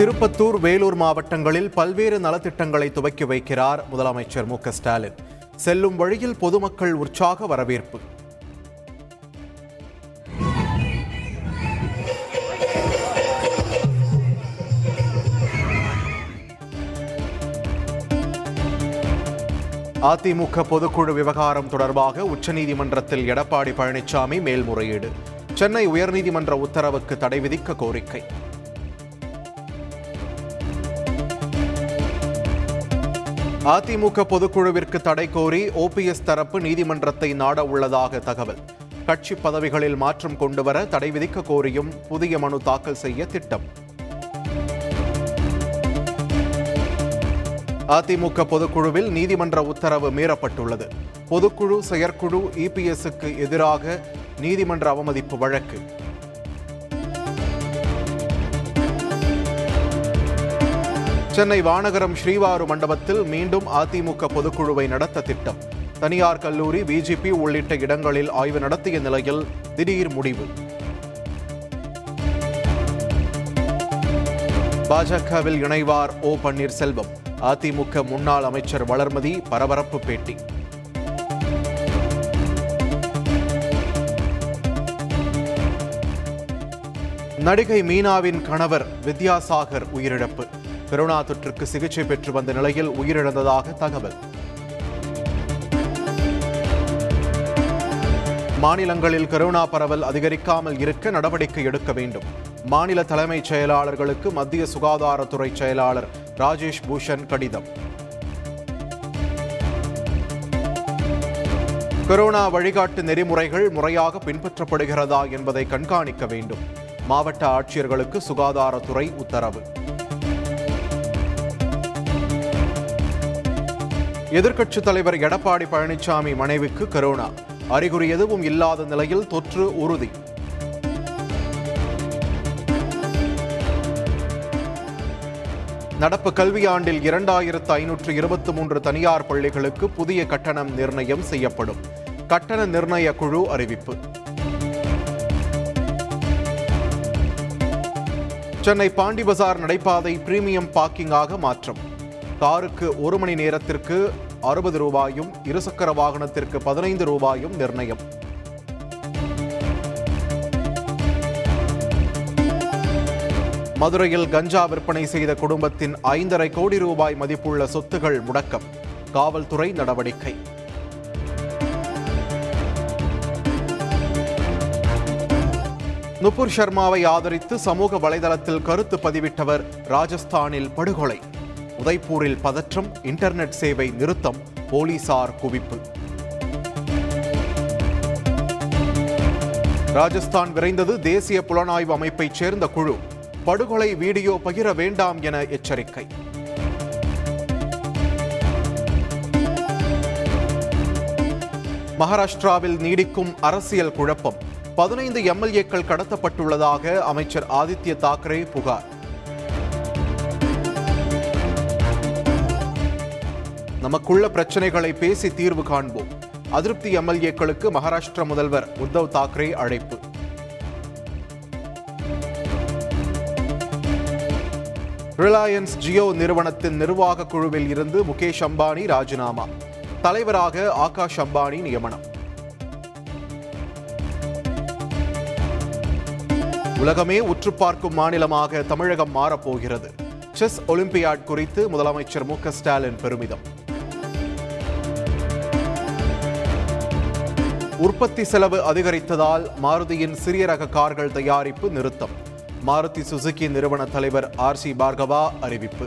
திருப்பத்தூர் வேலூர் மாவட்டங்களில் பல்வேறு நலத்திட்டங்களை துவக்கி வைக்கிறார் முதலமைச்சர் மு ஸ்டாலின். செல்லும் வழியில் பொதுமக்கள் உற்சாக வரவேற்பு. அதிமுக பொதுக்குழு விவகாரம் தொடர்பாக உச்சநீதிமன்றத்தில் எடப்பாடி பழனிசாமி மேல்முறையீடு. சென்னை உயர்நீதிமன்ற உத்தரவுக்கு தடை விதிக்க கோரிக்கை. அதிமுக பொதுக்குழுவிற்கு தடை கோரி ஓபிஎஸ் தரப்பு நீதிமன்றத்தை நாட உள்ளதாக தகவல். கட்சி பதவிகளில் மாற்றம் கொண்டுவர தடை விதிக்க கோரியும் புதிய மனு தாக்கல் செய்ய திட்டம். அதிமுக பொதுக்குழுவில் நீதிமன்ற உத்தரவு மீறப்பட்டுள்ளது. பொதுக்குழு செயற்குழு இபிஎஸ்க்கு எதிராக நீதிமன்ற அவமதிப்பு வழக்கு. சென்னை வானகரம் ஸ்ரீவாரு மண்டபத்தில் மீண்டும் அதிமுக பொதுக்குழுவை நடத்த திட்டம். தனியார் கல்லூரி பிஜேபி உள்ளிட்ட இடங்களில் ஆய்வு நடத்திய நிலையில் திடீர் முடிவு. பாஜகவில் இணைவார் ஓ பன்னீர்செல்வம். அதிமுக முன்னாள் அமைச்சர் வளர்மதி பரபரப்பு பேட்டி. நடிகை மீனாவின் கணவர் வித்யாசாகர் உயிரிழப்பு. கொரோனா தொற்றுக்கு சிகிச்சை பெற்று வந்த நிலையில் உயிரிழந்ததாக தகவல். மாநிலங்களில் கொரோனா பரவல் அதிகரிக்காமல் இருக்க நடவடிக்கை எடுக்க வேண்டும். மாநில தலைமைச் செயலாளர்களுக்கு மத்திய சுகாதாரத்துறை செயலாளர் ராஜேஷ் பூஷன் கடிதம். கொரோனா வழிகாட்டு நெறிமுறைகள் முறையாக பின்பற்றப்படுகிறதா என்பதை கண்காணிக்க வேண்டும். மாவட்ட ஆட்சியர்களுக்கு சுகாதாரத்துறை உத்தரவு. எதிர்க்கட்சித் தலைவர் எடப்பாடி பழனிசாமி மனைவிக்கு கரோனா. அறிகுறி எதுவும் இல்லாத நிலையில் தொற்று உறுதி. நடப்பு கல்வியாண்டில் இரண்டாயிரத்து ஐநூற்று இருபத்தி மூன்று தனியார் பள்ளிகளுக்கு புதிய கட்டணம் நிர்ணயம் செய்யப்படும். கட்டண நிர்ணய குழு அறிவிப்பு. சென்னை பாண்டிபசார் நடைபாதை பிரீமியம் பார்க்கிங்காக மாற்றம். காருக்கு ஒரு மணி நேரத்திற்கு அறுபது ரூபாயும் இருசக்கர வாகனத்திற்கு பதினைந்து ரூபாயும் நிர்ணயம். மதுரையில் கஞ்சா விற்பனை செய்த குடும்பத்தின் ஐந்தரை கோடி ரூபாய் மதிப்புள்ள சொத்துகள் முடக்கம். காவல்துறை நடவடிக்கை. நுபுர் சர்மாவை ஆதரித்து சமூக வலைதளத்தில் கருத்து பதிவிட்டவர் ராஜஸ்தானில் படுகொலை. உதய்பூரில் பதற்றம் இன்டர்நெட் சேவை நிறுத்தம் போலீசார் குவிப்பு. ராஜஸ்தான் விரைந்தது தேசிய புலனாய்வு அமைப்பைச் சேர்ந்த குழு. படுகொலை வீடியோ பகிர வேண்டாம் என எச்சரிக்கை. மகாராஷ்டிராவில் நீடிக்கும் அரசியல் குழப்பம். பதினைந்து எம்எல்ஏக்கள் கடத்தப்பட்டுள்ளதாக அமைச்சர் ஆதித்ய தாக்கரே புகார். நமக்குள்ள பிரச்சனைகளை பேசி தீர்வு காண்போம். அதிருப்தி எம்எல்ஏக்களுக்கு மகாராஷ்டிர முதல்வர் உத்தவ் தாக்கரே அழைப்பு. ரிலையன்ஸ் ஜியோ நிறுவனத்தின் நிர்வாக குழுவில் இருந்து முகேஷ் அம்பானி ராஜினாமா. தலைவராக ஆகாஷ் அம்பானி நியமனம். உலகமே உற்று பார்க்கும் மாநிலமாக தமிழகம் மாறப்போகிறது. செஸ் ஒலிம்பியாட் குறித்து முதலமைச்சர் மு க ஸ்டாலின் பெருமிதம். உற்பத்தி செலவு அதிகரித்ததால் மாருதியின் சிறிய ரக கார்கள் தயாரிப்பு நிறுத்தம். மாருதி சுசுகி நிறுவன தலைவர் ஆர் சி பார்கவா அறிவிப்பு.